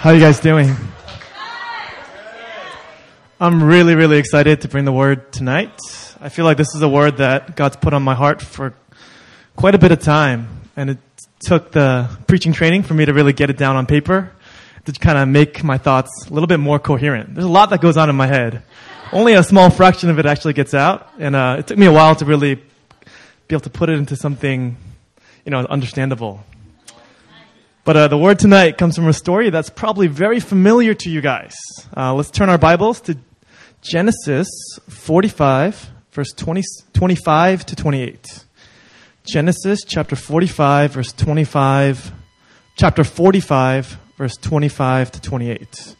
How you guys doing? I'm really, really excited to bring the word tonight. I feel like this is a word that God's put on my heart for quite a bit of time, and it took the preaching training for me to really get it down on paper to kind of make my thoughts a little bit more coherent. There's a lot that goes on in my head. Only a small fraction of it actually gets out, and uh, it took me a while to really be able to put it into something, you know, understandable. But uh, the word tonight comes from a story that's probably very familiar to you guys. Uh, let's turn our Bibles to Genesis 45, verse 20, 25 to 28. Genesis chapter 45, verse 25, chapter 45, verse 25 to 28.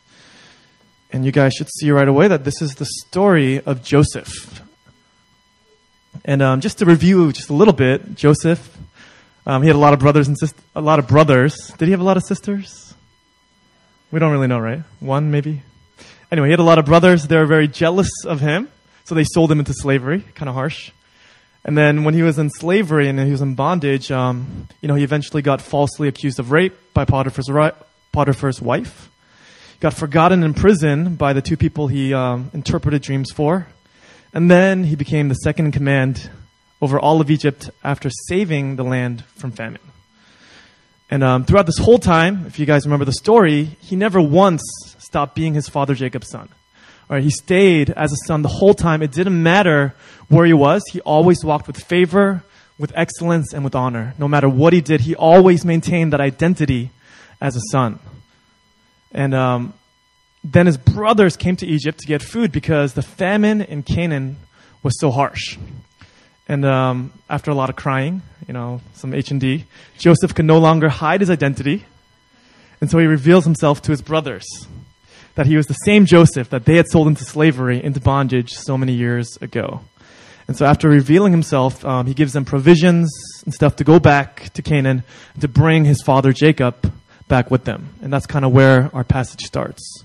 And you guys should see right away that this is the story of Joseph. And um, just to review just a little bit, Joseph um, he had a lot of brothers and sisters. A lot of brothers. Did he have a lot of sisters? We don't really know, right? One, maybe. Anyway, he had a lot of brothers. They were very jealous of him, so they sold him into slavery. Kind of harsh. And then when he was in slavery and he was in bondage, um, you know, he eventually got falsely accused of rape by Potiphar's, Potiphar's wife. He got forgotten in prison by the two people he um, interpreted dreams for. And then he became the second in command over all of Egypt after saving the land from famine. And um, throughout this whole time, if you guys remember the story, he never once stopped being his father Jacob's son. All right, he stayed as a son the whole time. It didn't matter where he was. He always walked with favor, with excellence, and with honor. No matter what he did, he always maintained that identity as a son. And um, then his brothers came to Egypt to get food because the famine in Canaan was so harsh. And um, after a lot of crying, you know, some H and D, Joseph can no longer hide his identity, and so he reveals himself to his brothers that he was the same Joseph that they had sold into slavery, into bondage so many years ago. And so after revealing himself, um, he gives them provisions and stuff to go back to Canaan to bring his father Jacob back with them. And that's kind of where our passage starts.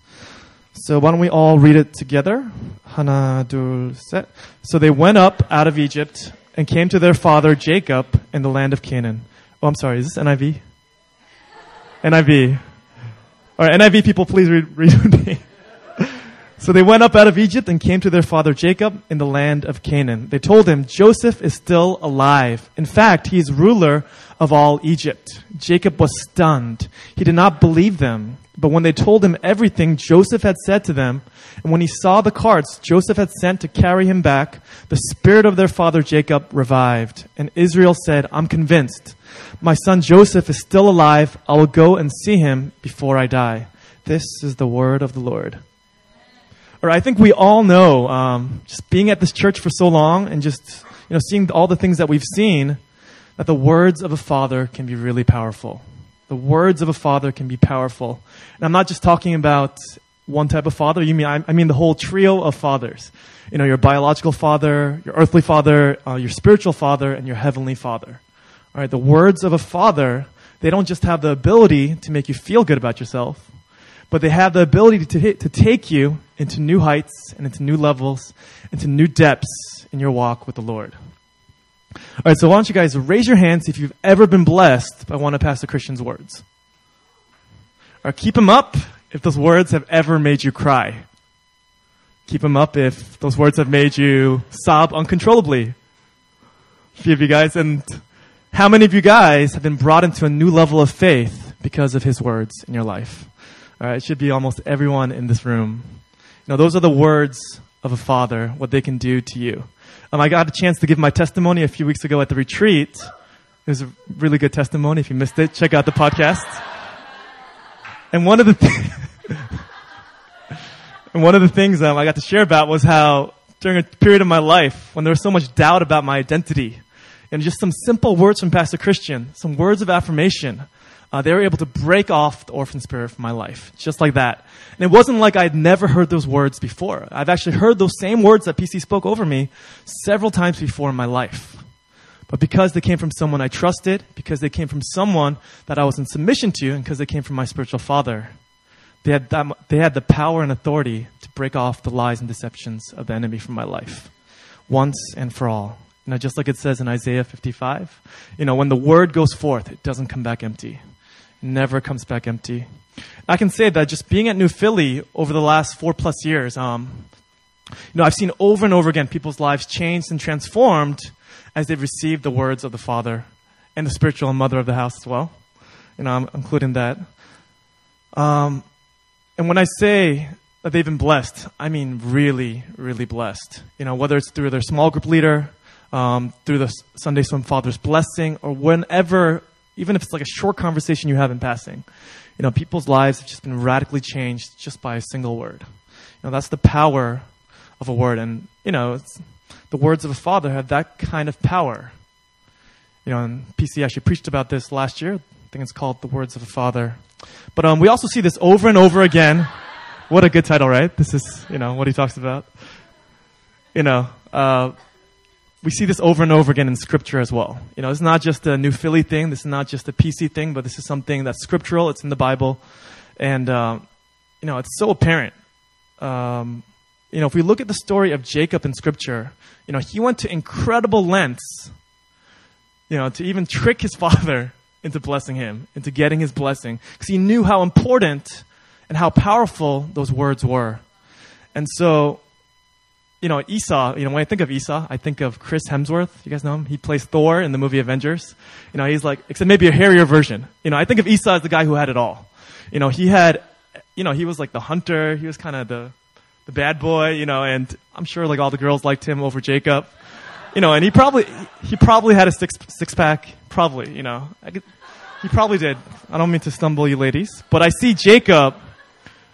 So why don't we all read it together? Dul, set. So they went up out of Egypt and came to their father Jacob in the land of Canaan. Oh, I'm sorry. Is this NIV? NIV. All right, NIV people, please read, read with me. So they went up out of Egypt and came to their father Jacob in the land of Canaan. They told him, Joseph is still alive. In fact, he is ruler of all Egypt. Jacob was stunned. He did not believe them. But when they told him everything Joseph had said to them, and when he saw the carts Joseph had sent to carry him back, the spirit of their father Jacob revived. And Israel said, I'm convinced. My son Joseph is still alive. I will go and see him before I die. This is the word of the Lord or I think we all know, um, just being at this church for so long and just you know seeing all the things that we've seen, that the words of a father can be really powerful. The words of a father can be powerful, and I'm not just talking about one type of father. You mean I, mean the whole trio of fathers. You know, your biological father, your earthly father, uh, your spiritual father, and your heavenly father. All right, the words of a father, they don't just have the ability to make you feel good about yourself but they have the ability to, to take you into new heights and into new levels, into new depths in your walk with the Lord. All right, so why don't you guys raise your hands if you've ever been blessed by one of Pastor Christian's words? Or keep them up if those words have ever made you cry. Keep them up if those words have made you sob uncontrollably. A few of you guys, and how many of you guys have been brought into a new level of faith because of his words in your life? All right, it should be almost everyone in this room. You know, those are the words of a father, what they can do to you. Um, I got a chance to give my testimony a few weeks ago at the retreat. It was a really good testimony. If you missed it, check out the podcast. And one of the th- and one of the things um, I got to share about was how during a period of my life when there was so much doubt about my identity, and just some simple words from Pastor Christian, some words of affirmation, uh, they were able to break off the orphan spirit from my life, just like that. And it wasn't like I'd never heard those words before. I've actually heard those same words that PC spoke over me several times before in my life. But because they came from someone I trusted, because they came from someone that I was in submission to, and because they came from my spiritual father, they had, that, they had the power and authority to break off the lies and deceptions of the enemy from my life once and for all. Know, just like it says in Isaiah 55, you know, when the word goes forth, it doesn't come back empty. Never comes back empty. I can say that just being at New Philly over the last four plus years, um, you know, I've seen over and over again people's lives changed and transformed as they've received the words of the Father and the spiritual mother of the house as well. You know, I'm including that. Um, and when I say that they've been blessed, I mean really, really blessed. You know, whether it's through their small group leader, um, through the Sunday Swim Father's blessing, or whenever, even if it's like a short conversation you have in passing, you know, people's lives have just been radically changed just by a single word. You know, that's the power of a word. And, you know, the words of a father have that kind of power. You know, and PC actually preached about this last year. I think it's called The Words of a Father. But um, we also see this over and over again. What a good title, right? This is, you know, what he talks about. You know, uh, we see this over and over again in Scripture as well. You know, it's not just a New Philly thing. This is not just a PC thing, but this is something that's scriptural. It's in the Bible, and uh, you know, it's so apparent. Um, you know, if we look at the story of Jacob in Scripture, you know, he went to incredible lengths, you know, to even trick his father into blessing him, into getting his blessing, because he knew how important and how powerful those words were. And so, you know, Esau, you know, when I think of Esau, I think of Chris Hemsworth. You guys know him? He plays Thor in the movie Avengers. You know, he's like, except maybe a hairier version. You know, I think of Esau as the guy who had it all. You know, he had, you know, he was like the hunter. He was kind of the, the bad boy, you know, and I'm sure like all the girls liked him over Jacob. You know, and he probably, he probably had a six, six pack. Probably, you know. Could, he probably did. I don't mean to stumble you ladies, but I see Jacob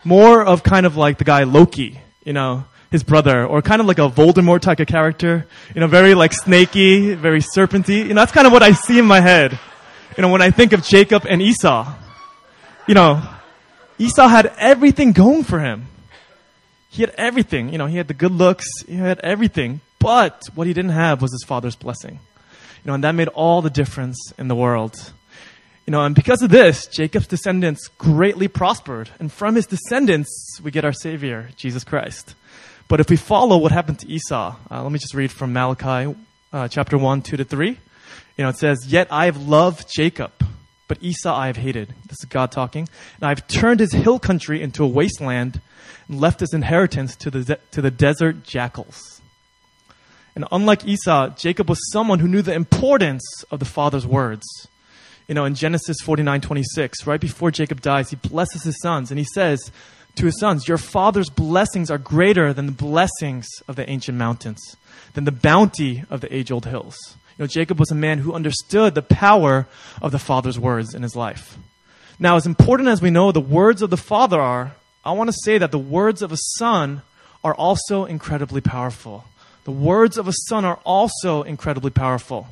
more of kind of like the guy Loki, you know, his brother, or kind of like a Voldemort type of character. You know, very like snaky, very serpenty. You know, that's kind of what I see in my head. You know, when I think of Jacob and Esau. You know, Esau had everything going for him. He had everything. You know, he had the good looks, he had everything. But what he didn't have was his father's blessing. You know, and that made all the difference in the world. You know, and because of this, Jacob's descendants greatly prospered. And from his descendants, we get our Savior, Jesus Christ. But if we follow what happened to Esau, uh, let me just read from Malachi uh, chapter 1, 2 to 3. You know, it says, Yet I have loved Jacob, but Esau I have hated. This is God talking. And I have turned his hill country into a wasteland and left his inheritance to the, de- to the desert jackals. And unlike Esau, Jacob was someone who knew the importance of the father's words. You know, in Genesis 49 26, right before Jacob dies, he blesses his sons and he says, to his sons, Your father's blessings are greater than the blessings of the ancient mountains, than the bounty of the age old hills. You know, Jacob was a man who understood the power of the father's words in his life. Now, as important as we know the words of the father are, I want to say that the words of a son are also incredibly powerful. The words of a son are also incredibly powerful.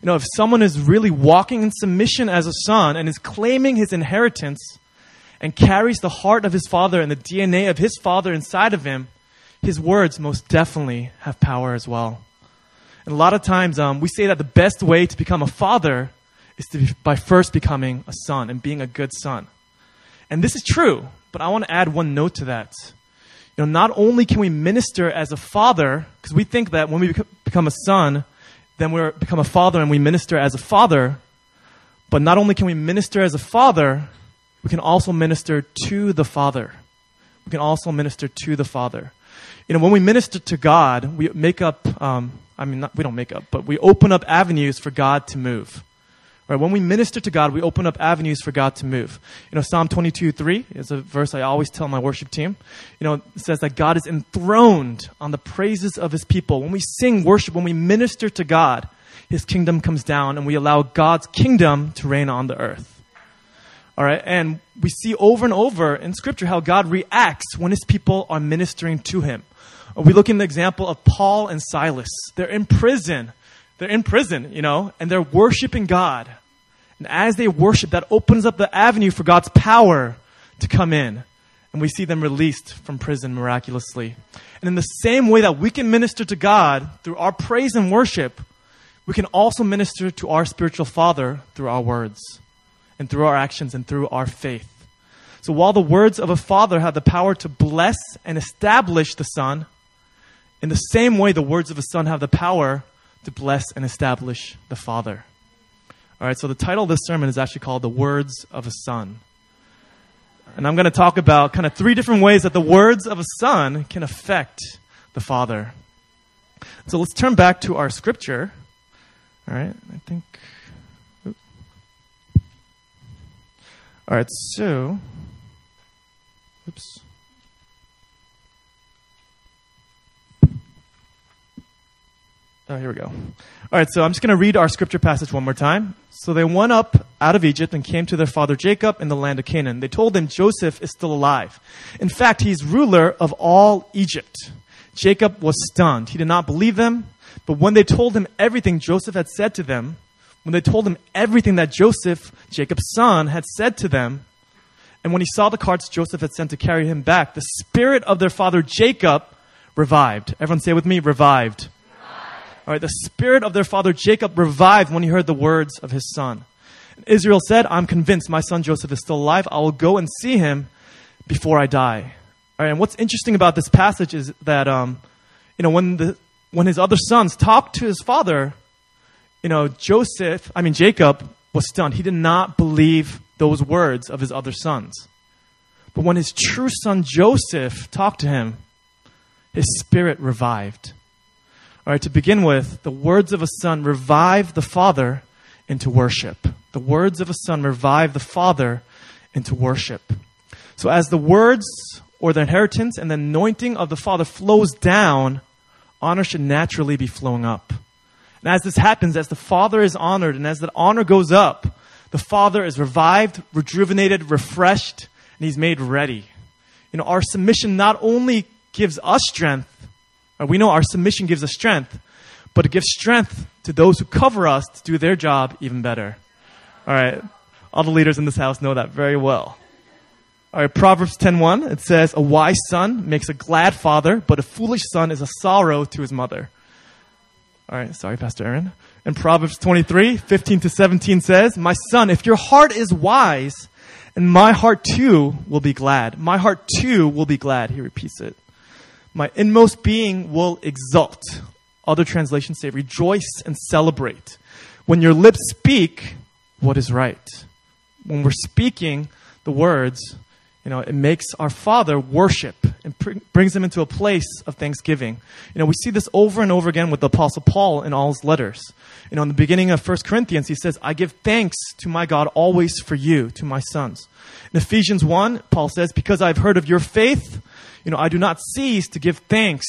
You know, if someone is really walking in submission as a son and is claiming his inheritance, and carries the heart of his father and the DNA of his father inside of him, his words most definitely have power as well. And a lot of times um, we say that the best way to become a father is to be, by first becoming a son and being a good son. And this is true, but I want to add one note to that. You know, not only can we minister as a father, because we think that when we become a son, then we become a father and we minister as a father, but not only can we minister as a father, we can also minister to the Father. We can also minister to the Father. You know, when we minister to God, we make up, um, I mean, not, we don't make up, but we open up avenues for God to move. Right? When we minister to God, we open up avenues for God to move. You know, Psalm 22 3 is a verse I always tell my worship team. You know, it says that God is enthroned on the praises of his people. When we sing worship, when we minister to God, his kingdom comes down and we allow God's kingdom to reign on the earth. All right, and we see over and over in Scripture how God reacts when his people are ministering to him. We look in the example of Paul and Silas. They're in prison. They're in prison, you know, and they're worshiping God. And as they worship, that opens up the avenue for God's power to come in. And we see them released from prison miraculously. And in the same way that we can minister to God through our praise and worship, we can also minister to our spiritual father through our words and through our actions and through our faith. So while the words of a father have the power to bless and establish the son, in the same way the words of a son have the power to bless and establish the father. All right, so the title of this sermon is actually called The Words of a Son. And I'm going to talk about kind of three different ways that the words of a son can affect the father. So let's turn back to our scripture. All right, I think. All right, so. Oops. Oh, here we go. All right, so I'm just going to read our scripture passage one more time. So they went up out of Egypt and came to their father Jacob in the land of Canaan. They told him Joseph is still alive. In fact, he's ruler of all Egypt. Jacob was stunned. He did not believe them, but when they told him everything Joseph had said to them, when they told him everything that Joseph, Jacob's son, had said to them, and when he saw the carts Joseph had sent to carry him back, the spirit of their father Jacob revived. Everyone say with me, revived. All right, the spirit of their father Jacob revived when he heard the words of his son. Israel said, I'm convinced my son Joseph is still alive. I will go and see him before I die. All right, and what's interesting about this passage is that, um, you know, when, the, when his other sons talked to his father, you know, Joseph, I mean, Jacob was stunned. He did not believe those words of his other sons. But when his true son Joseph talked to him, his spirit revived. All right, to begin with, the words of a son revive the father into worship. The words of a son revive the father into worship. So as the words or the inheritance and the anointing of the father flows down, honor should naturally be flowing up. And as this happens, as the father is honored and as that honor goes up, the father is revived, rejuvenated, refreshed, and he's made ready. You know, our submission not only gives us strength, uh, we know our submission gives us strength, but it gives strength to those who cover us to do their job even better. All right. All the leaders in this house know that very well. All right, Proverbs 10:1 it says a wise son makes a glad father, but a foolish son is a sorrow to his mother. All right, sorry Pastor Aaron. And Proverbs 23:15 to 17 says, "My son, if your heart is wise, and my heart too will be glad. My heart too will be glad." He repeats it. My inmost being will exult. Other translations say, rejoice and celebrate. When your lips speak what is right. When we're speaking the words, you know, it makes our Father worship and pr- brings him into a place of thanksgiving. You know, we see this over and over again with the Apostle Paul in all his letters. You know, in the beginning of 1 Corinthians, he says, I give thanks to my God always for you, to my sons. In Ephesians 1, Paul says, Because I've heard of your faith you know, I do not cease to give thanks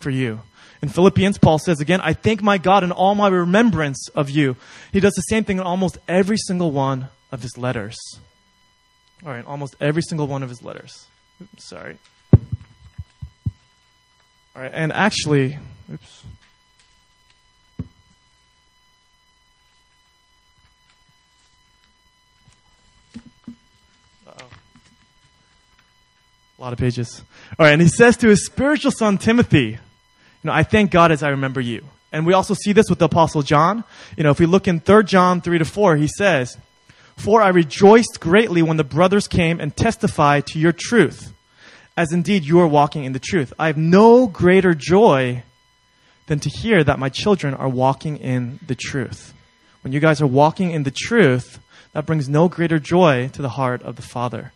for you. In Philippians, Paul says again, I thank my God in all my remembrance of you. He does the same thing in almost every single one of his letters. All right, almost every single one of his letters. Oops, sorry. All right, and actually, oops. Uh-oh. A lot of pages. All right, and he says to his spiritual son Timothy, you know, I thank God as I remember you. And we also see this with the apostle John. You know, if we look in 3 John 3 to 4, he says, For I rejoiced greatly when the brothers came and testified to your truth, as indeed you are walking in the truth. I have no greater joy than to hear that my children are walking in the truth. When you guys are walking in the truth, that brings no greater joy to the heart of the Father.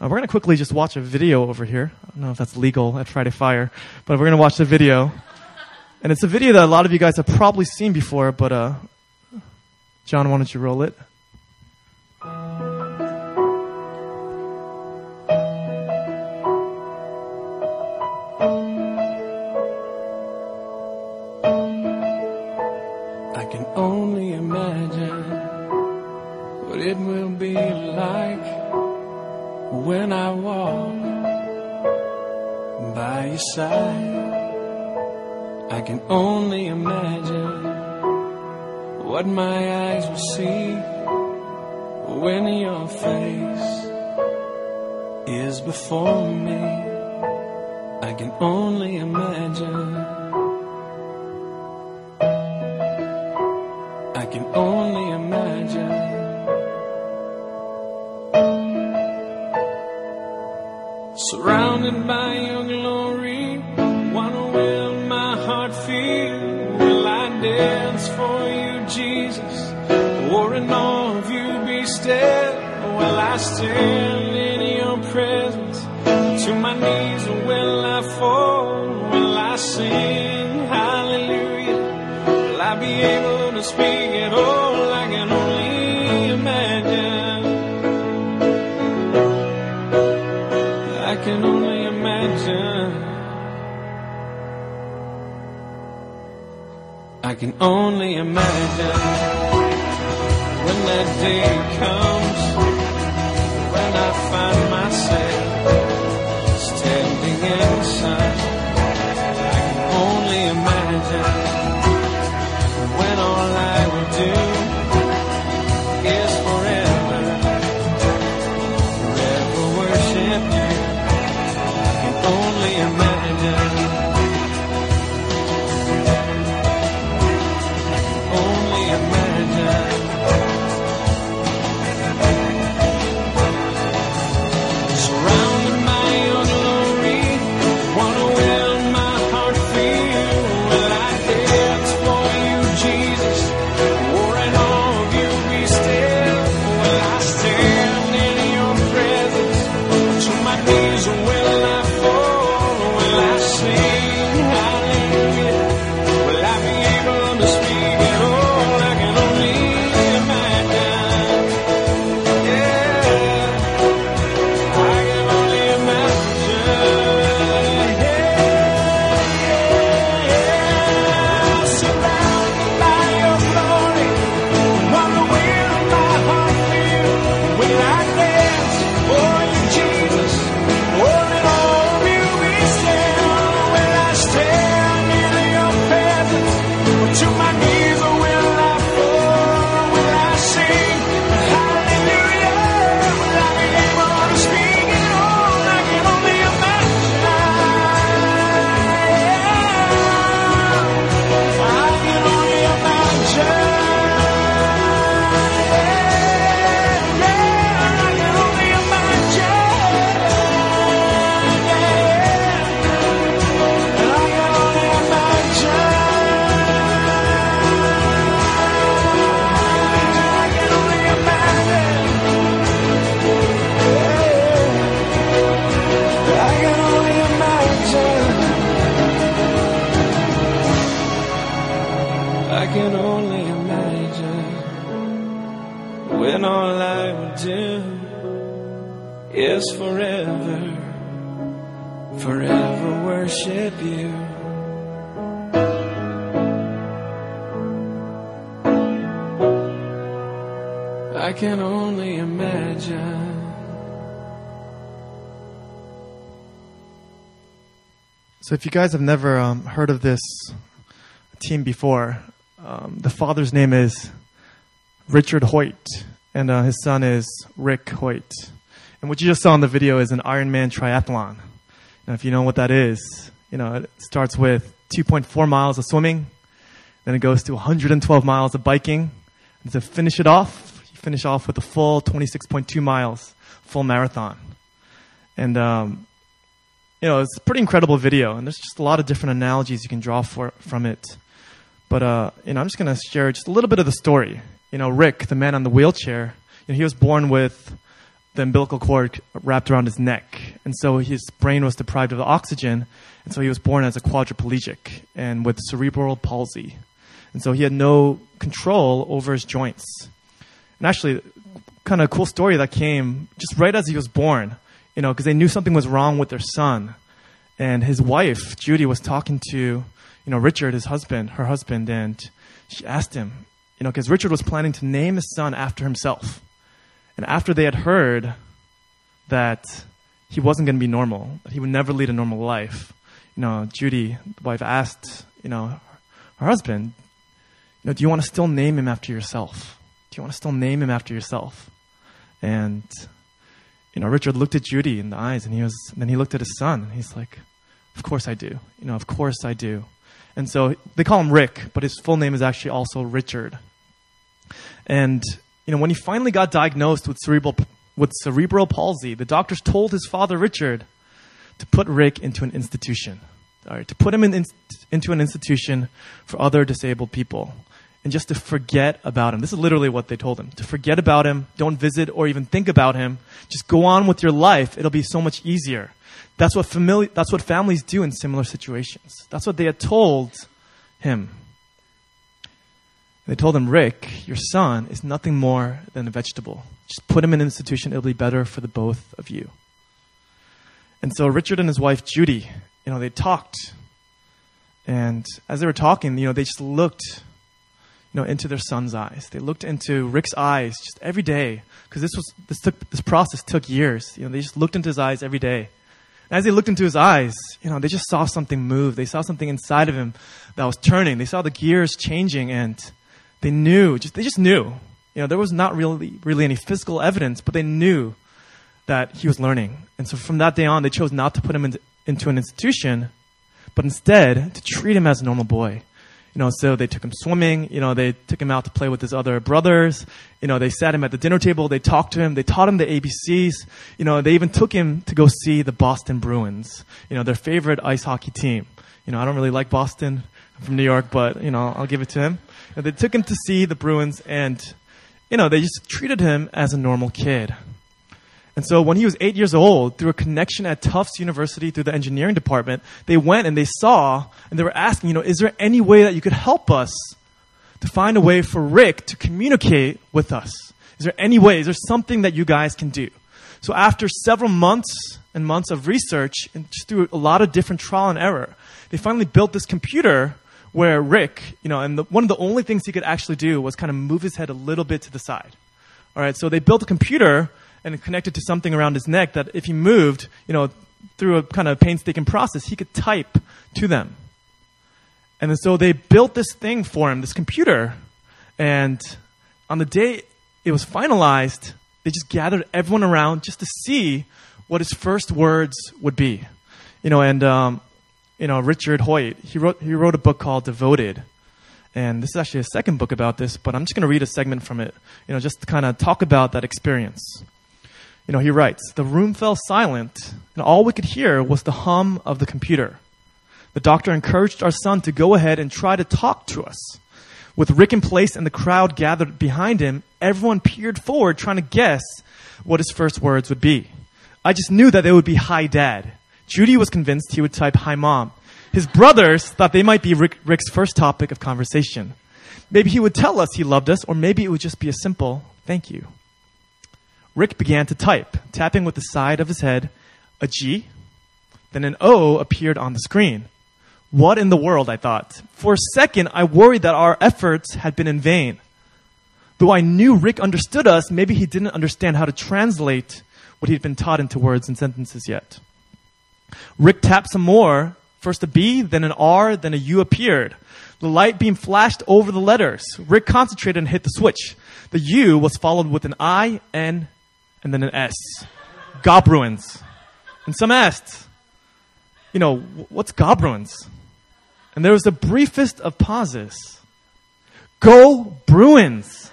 Uh, we're going to quickly just watch a video over here. I don't know if that's legal at Friday Fire, but we're going to watch the video. And it's a video that a lot of you guys have probably seen before, but uh, John, why don't you roll it? Be like when I walk by your side. I can only imagine what my eyes will see when your face is before me. I can only imagine. Can only imagine. I can only imagine when that day comes when I find myself standing inside. I can only imagine So if you guys have never um, heard of this team before, um, the father's name is Richard Hoyt, and uh, his son is Rick Hoyt. And what you just saw in the video is an Ironman triathlon. Now, if you know what that is, you know it starts with 2.4 miles of swimming, then it goes to 112 miles of biking, and to finish it off, you finish off with a full 26.2 miles, full marathon. And um, you know, it's a pretty incredible video, and there's just a lot of different analogies you can draw for, from it. But uh, you know, I'm just going to share just a little bit of the story. You know, Rick, the man on the wheelchair, you know, he was born with the umbilical cord wrapped around his neck, and so his brain was deprived of oxygen, and so he was born as a quadriplegic and with cerebral palsy, and so he had no control over his joints. And actually, kind of a cool story that came just right as he was born you know, because they knew something was wrong with their son. And his wife, Judy, was talking to, you know, Richard, his husband, her husband, and she asked him, you know, because Richard was planning to name his son after himself. And after they had heard that he wasn't going to be normal, that he would never lead a normal life, you know, Judy, the wife, asked, you know, her husband, you know, do you want to still name him after yourself? Do you want to still name him after yourself? And you know, Richard looked at Judy in the eyes and he was, then he looked at his son and he's like, of course I do. You know, of course I do. And so they call him Rick, but his full name is actually also Richard. And, you know, when he finally got diagnosed with cerebral, with cerebral palsy, the doctors told his father, Richard, to put Rick into an institution. All right, to put him in, into an institution for other disabled people. And just to forget about him. This is literally what they told him. To forget about him, don't visit or even think about him. Just go on with your life. It'll be so much easier. That's what famili- that's what families do in similar situations. That's what they had told him. They told him, Rick, your son is nothing more than a vegetable. Just put him in an institution, it'll be better for the both of you. And so Richard and his wife Judy, you know, they talked. And as they were talking, you know, they just looked, you know, into their son's eyes. They looked into Rick's eyes just every day. Because this was this took this process took years. You know, they just looked into his eyes every day. And as they looked into his eyes, you know, they just saw something move. They saw something inside of him that was turning. They saw the gears changing and they knew, just they just knew. You know, there was not really really any physical evidence, but they knew that he was learning. And so from that day on, they chose not to put him into, into an institution, but instead to treat him as a normal boy. You know, so they took him swimming. You know, they took him out to play with his other brothers. You know, they sat him at the dinner table. They talked to him. They taught him the ABCs. You know, they even took him to go see the Boston Bruins. You know, their favorite ice hockey team. You know, I don't really like Boston. I'm from New York, but you know, I'll give it to him. And they took him to see the Bruins, and you know, they just treated him as a normal kid. And so when he was eight years old, through a connection at Tufts University through the engineering department, they went and they saw and they were asking, you know, is there any way that you could help us to find a way for Rick to communicate with us? Is there any way? Is there something that you guys can do? So after several months and months of research and just through a lot of different trial and error, they finally built this computer where Rick, you know, and the, one of the only things he could actually do was kind of move his head a little bit to the side. All right, so they built a computer and connected to something around his neck that if he moved, you know, through a kind of painstaking process, he could type to them. And so they built this thing for him, this computer. And on the day it was finalized, they just gathered everyone around just to see what his first words would be. You know, and um, you know Richard Hoyt, he wrote he wrote a book called Devoted. And this is actually a second book about this, but I'm just going to read a segment from it, you know, just to kind of talk about that experience. You know, he writes, the room fell silent, and all we could hear was the hum of the computer. The doctor encouraged our son to go ahead and try to talk to us. With Rick in place and the crowd gathered behind him, everyone peered forward trying to guess what his first words would be. I just knew that they would be hi dad. Judy was convinced he would type hi mom. His brothers thought they might be Rick, Rick's first topic of conversation. Maybe he would tell us he loved us, or maybe it would just be a simple thank you. Rick began to type, tapping with the side of his head a G, then an O appeared on the screen. What in the world, I thought. For a second, I worried that our efforts had been in vain. Though I knew Rick understood us, maybe he didn't understand how to translate what he'd been taught into words and sentences yet. Rick tapped some more. First a B, then an R, then a U appeared. The light beam flashed over the letters. Rick concentrated and hit the switch. The U was followed with an I, N, and then an S. Gobruins. And some asked, you know, what's Gobruins? And there was the briefest of pauses. Go Bruins!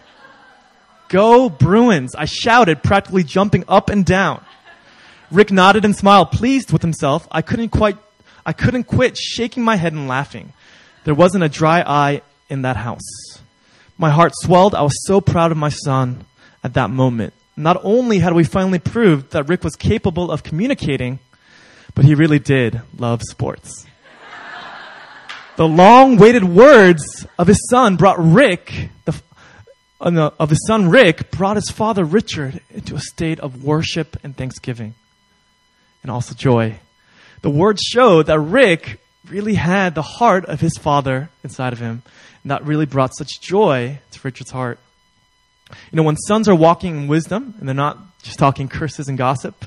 Go Bruins! I shouted, practically jumping up and down. Rick nodded and smiled, pleased with himself. I couldn't quite, I couldn't quit shaking my head and laughing. There wasn't a dry eye in that house. My heart swelled. I was so proud of my son at that moment. Not only had we finally proved that Rick was capable of communicating, but he really did love sports. The long waited words of his son brought Rick, the, uh, no, of his son Rick, brought his father Richard into a state of worship and thanksgiving and also joy. The words showed that Rick really had the heart of his father inside of him, and that really brought such joy to Richard's heart. You know, when sons are walking in wisdom, and they're not just talking curses and gossip,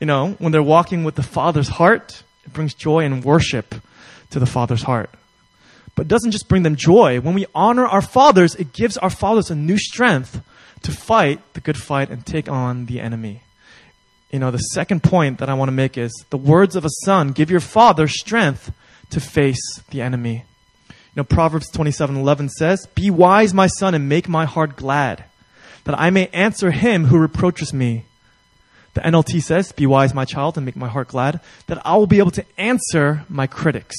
you know, when they're walking with the father's heart, it brings joy and worship to the father's heart. But it doesn't just bring them joy. When we honor our fathers, it gives our fathers a new strength to fight the good fight and take on the enemy you know, the second point that I want to make is the words of a son give your father strength to face the enemy. You know, Proverbs 27:11 says, "Be wise, my son, and make my heart glad, that I may answer him who reproaches me." The NLT says, "Be wise, my child, and make my heart glad, that I will be able to answer my critics."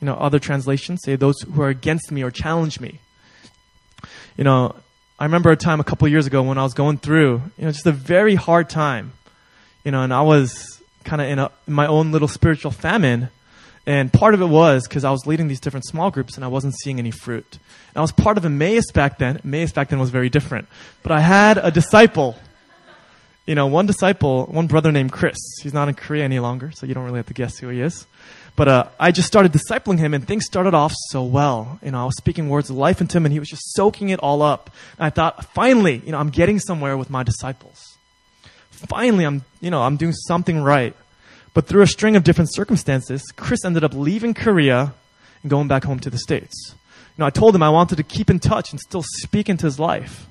You know, other translations say those who are against me or challenge me. You know, I remember a time a couple years ago when I was going through, you know, just a very hard time. You know, and I was kind of in, in my own little spiritual famine. And part of it was because I was leading these different small groups and I wasn't seeing any fruit. And I was part of Emmaus back then. Emmaus back then was very different. But I had a disciple. You know, one disciple, one brother named Chris. He's not in Korea any longer, so you don't really have to guess who he is. But uh, I just started discipling him, and things started off so well. You know, I was speaking words of life into him, and he was just soaking it all up. And I thought, finally, you know, I'm getting somewhere with my disciples. Finally, I'm, you know, I'm doing something right. But through a string of different circumstances, Chris ended up leaving Korea and going back home to the States. You know, I told him I wanted to keep in touch and still speak into his life.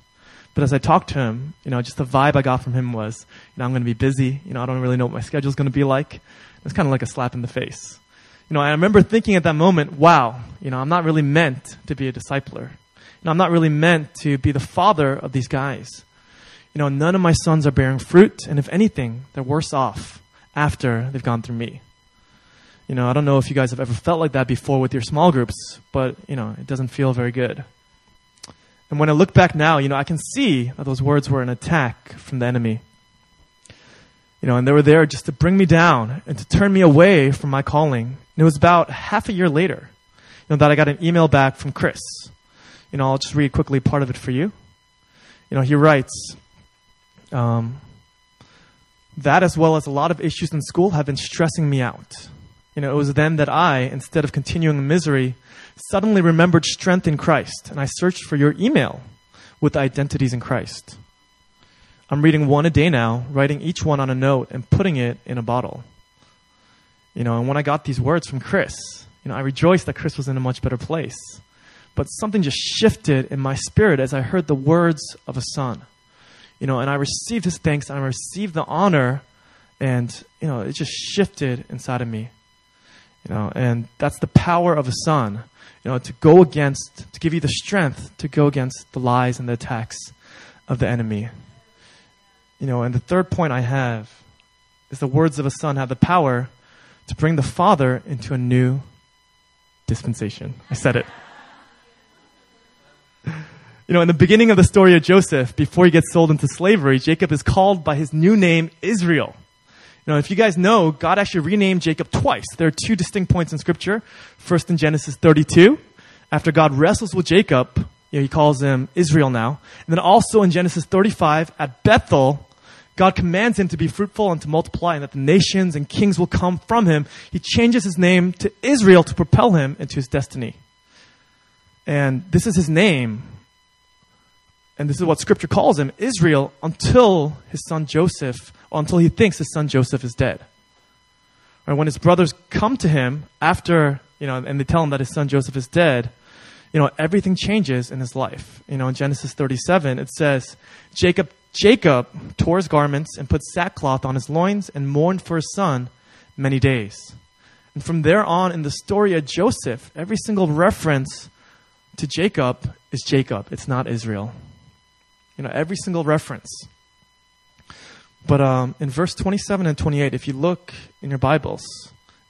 But as I talked to him, you know, just the vibe I got from him was, you know, I'm going to be busy. You know, I don't really know what my schedule's going to be like. It's kind of like a slap in the face. You know, I remember thinking at that moment, wow, you know, I'm not really meant to be a discipler. You know, I'm not really meant to be the father of these guys. You know, none of my sons are bearing fruit, and if anything, they're worse off after they've gone through me. You know, I don't know if you guys have ever felt like that before with your small groups, but, you know, it doesn't feel very good. And when I look back now, you know, I can see that those words were an attack from the enemy. You know, and they were there just to bring me down and to turn me away from my calling. And it was about half a year later, you know, that I got an email back from Chris. You know, I'll just read quickly part of it for you. You know, he writes, um, that as well as a lot of issues in school have been stressing me out. You know, it was then that I, instead of continuing in misery, suddenly remembered strength in Christ, and I searched for your email with identities in Christ. I'm reading one a day now, writing each one on a note and putting it in a bottle. You know, and when I got these words from Chris, you know, I rejoiced that Chris was in a much better place. But something just shifted in my spirit as I heard the words of a son. You know, and I received his thanks and I received the honor and, you know, it just shifted inside of me. You know, and that's the power of a son, you know, to go against, to give you the strength to go against the lies and the attacks of the enemy. You know, and the third point I have is the words of a son have the power to bring the father into a new dispensation. I said it. You know, in the beginning of the story of Joseph, before he gets sold into slavery, Jacob is called by his new name, Israel. You know, if you guys know, God actually renamed Jacob twice. There are two distinct points in Scripture. First in Genesis 32, after God wrestles with Jacob, you know, he calls him Israel now. And then also in Genesis 35, at Bethel, God commands him to be fruitful and to multiply, and that the nations and kings will come from him. He changes his name to Israel to propel him into his destiny. And this is his name. And this is what scripture calls him Israel until his son Joseph, or until he thinks his son Joseph is dead. Or when his brothers come to him after, you know, and they tell him that his son Joseph is dead, you know, everything changes in his life. You know, in Genesis 37, it says, Jacob, Jacob tore his garments and put sackcloth on his loins and mourned for his son many days. And from there on in the story of Joseph, every single reference to Jacob is Jacob. It's not Israel. You know, every single reference. But um, in verse 27 and 28, if you look in your Bibles,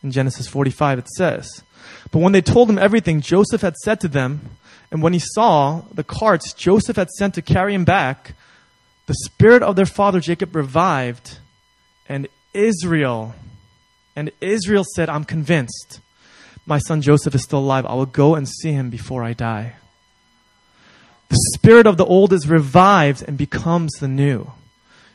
in Genesis 45, it says, But when they told him everything Joseph had said to them, and when he saw the carts Joseph had sent to carry him back, the spirit of their father Jacob revived, and Israel, and Israel said, I'm convinced my son Joseph is still alive. I will go and see him before I die. The spirit of the old is revived and becomes the new,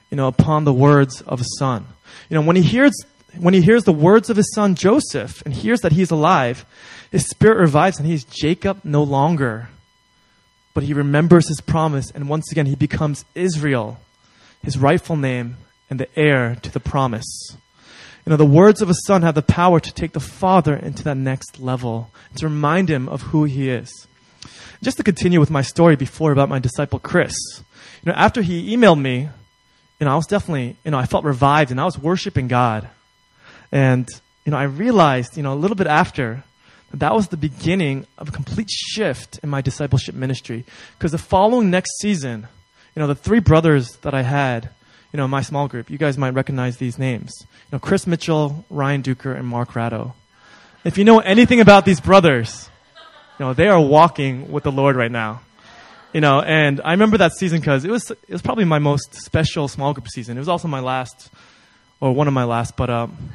you know, upon the words of a son. You know, when he hears when he hears the words of his son Joseph and hears that he's alive, his spirit revives and he's Jacob no longer. But he remembers his promise and once again he becomes Israel, his rightful name and the heir to the promise. You know, the words of a son have the power to take the father into that next level, to remind him of who he is. Just to continue with my story before about my disciple Chris, you know, after he emailed me, you know, I was definitely, you know, I felt revived and I was worshiping God. And, you know, I realized, you know, a little bit after that that was the beginning of a complete shift in my discipleship ministry. Because the following next season, you know, the three brothers that I had, you know, in my small group, you guys might recognize these names. You know, Chris Mitchell, Ryan Duker, and Mark Ratto. If you know anything about these brothers, you know, they are walking with the Lord right now. You know, and I remember that season because it was it was probably my most special small group season. It was also my last, or one of my last. But um,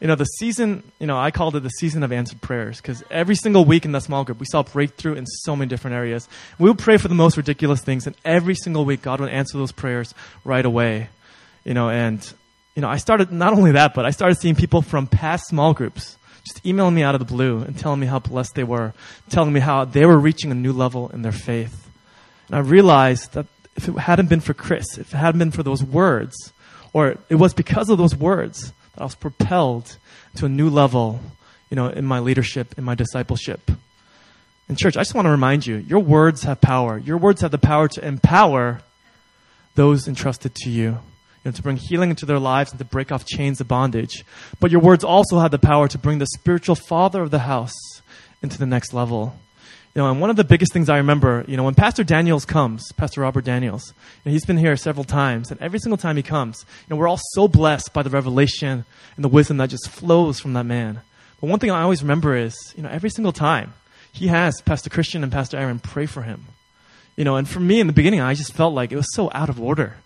you know, the season, you know, I called it the season of answered prayers because every single week in that small group, we saw breakthrough in so many different areas. We would pray for the most ridiculous things, and every single week, God would answer those prayers right away. You know, and you know, I started not only that, but I started seeing people from past small groups just emailing me out of the blue and telling me how blessed they were, telling me how they were reaching a new level in their faith. And I realized that if it hadn't been for Chris, if it hadn't been for those words, or it was because of those words that I was propelled to a new level, you know, in my leadership, in my discipleship. In church, I just want to remind you, your words have power. Your words have the power to empower those entrusted to you you know, to bring healing into their lives and to break off chains of bondage. But your words also have the power to bring the spiritual father of the house into the next level. You know, and one of the biggest things I remember, you know, when Pastor Daniels comes, Pastor Robert Daniels, and he's been here several times, and every single time he comes, you know, we're all so blessed by the revelation and the wisdom that just flows from that man. But one thing I always remember is, you know, every single time he has Pastor Christian and Pastor Aaron pray for him. You know, and for me in the beginning, I just felt like it was so out of order.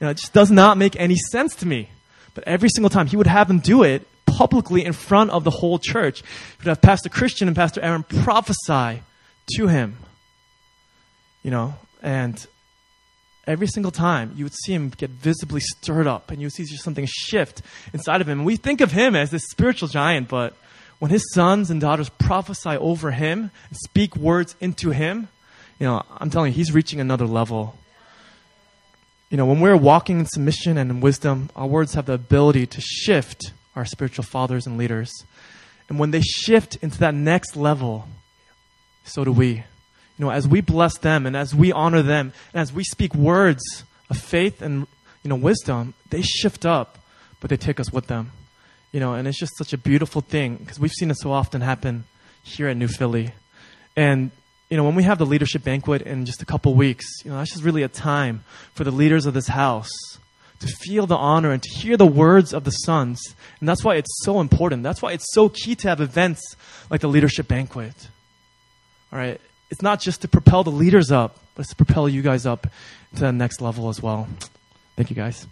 You know, it just does not make any sense to me. But every single time, he would have them do it publicly in front of the whole church. He would have Pastor Christian and Pastor Aaron prophesy to him. You know, and every single time you would see him get visibly stirred up and you would see just something shift inside of him. And we think of him as this spiritual giant, but when his sons and daughters prophesy over him and speak words into him, you know, I'm telling you, he's reaching another level you know, when we're walking in submission and in wisdom, our words have the ability to shift our spiritual fathers and leaders. And when they shift into that next level, so do we. You know, as we bless them and as we honor them and as we speak words of faith and, you know, wisdom, they shift up, but they take us with them. You know, and it's just such a beautiful thing because we've seen it so often happen here at New Philly. And you know, when we have the leadership banquet in just a couple weeks, you know, that's just really a time for the leaders of this house to feel the honor and to hear the words of the sons. And that's why it's so important. That's why it's so key to have events like the leadership banquet. All right? It's not just to propel the leaders up, but it's to propel you guys up to the next level as well. Thank you, guys.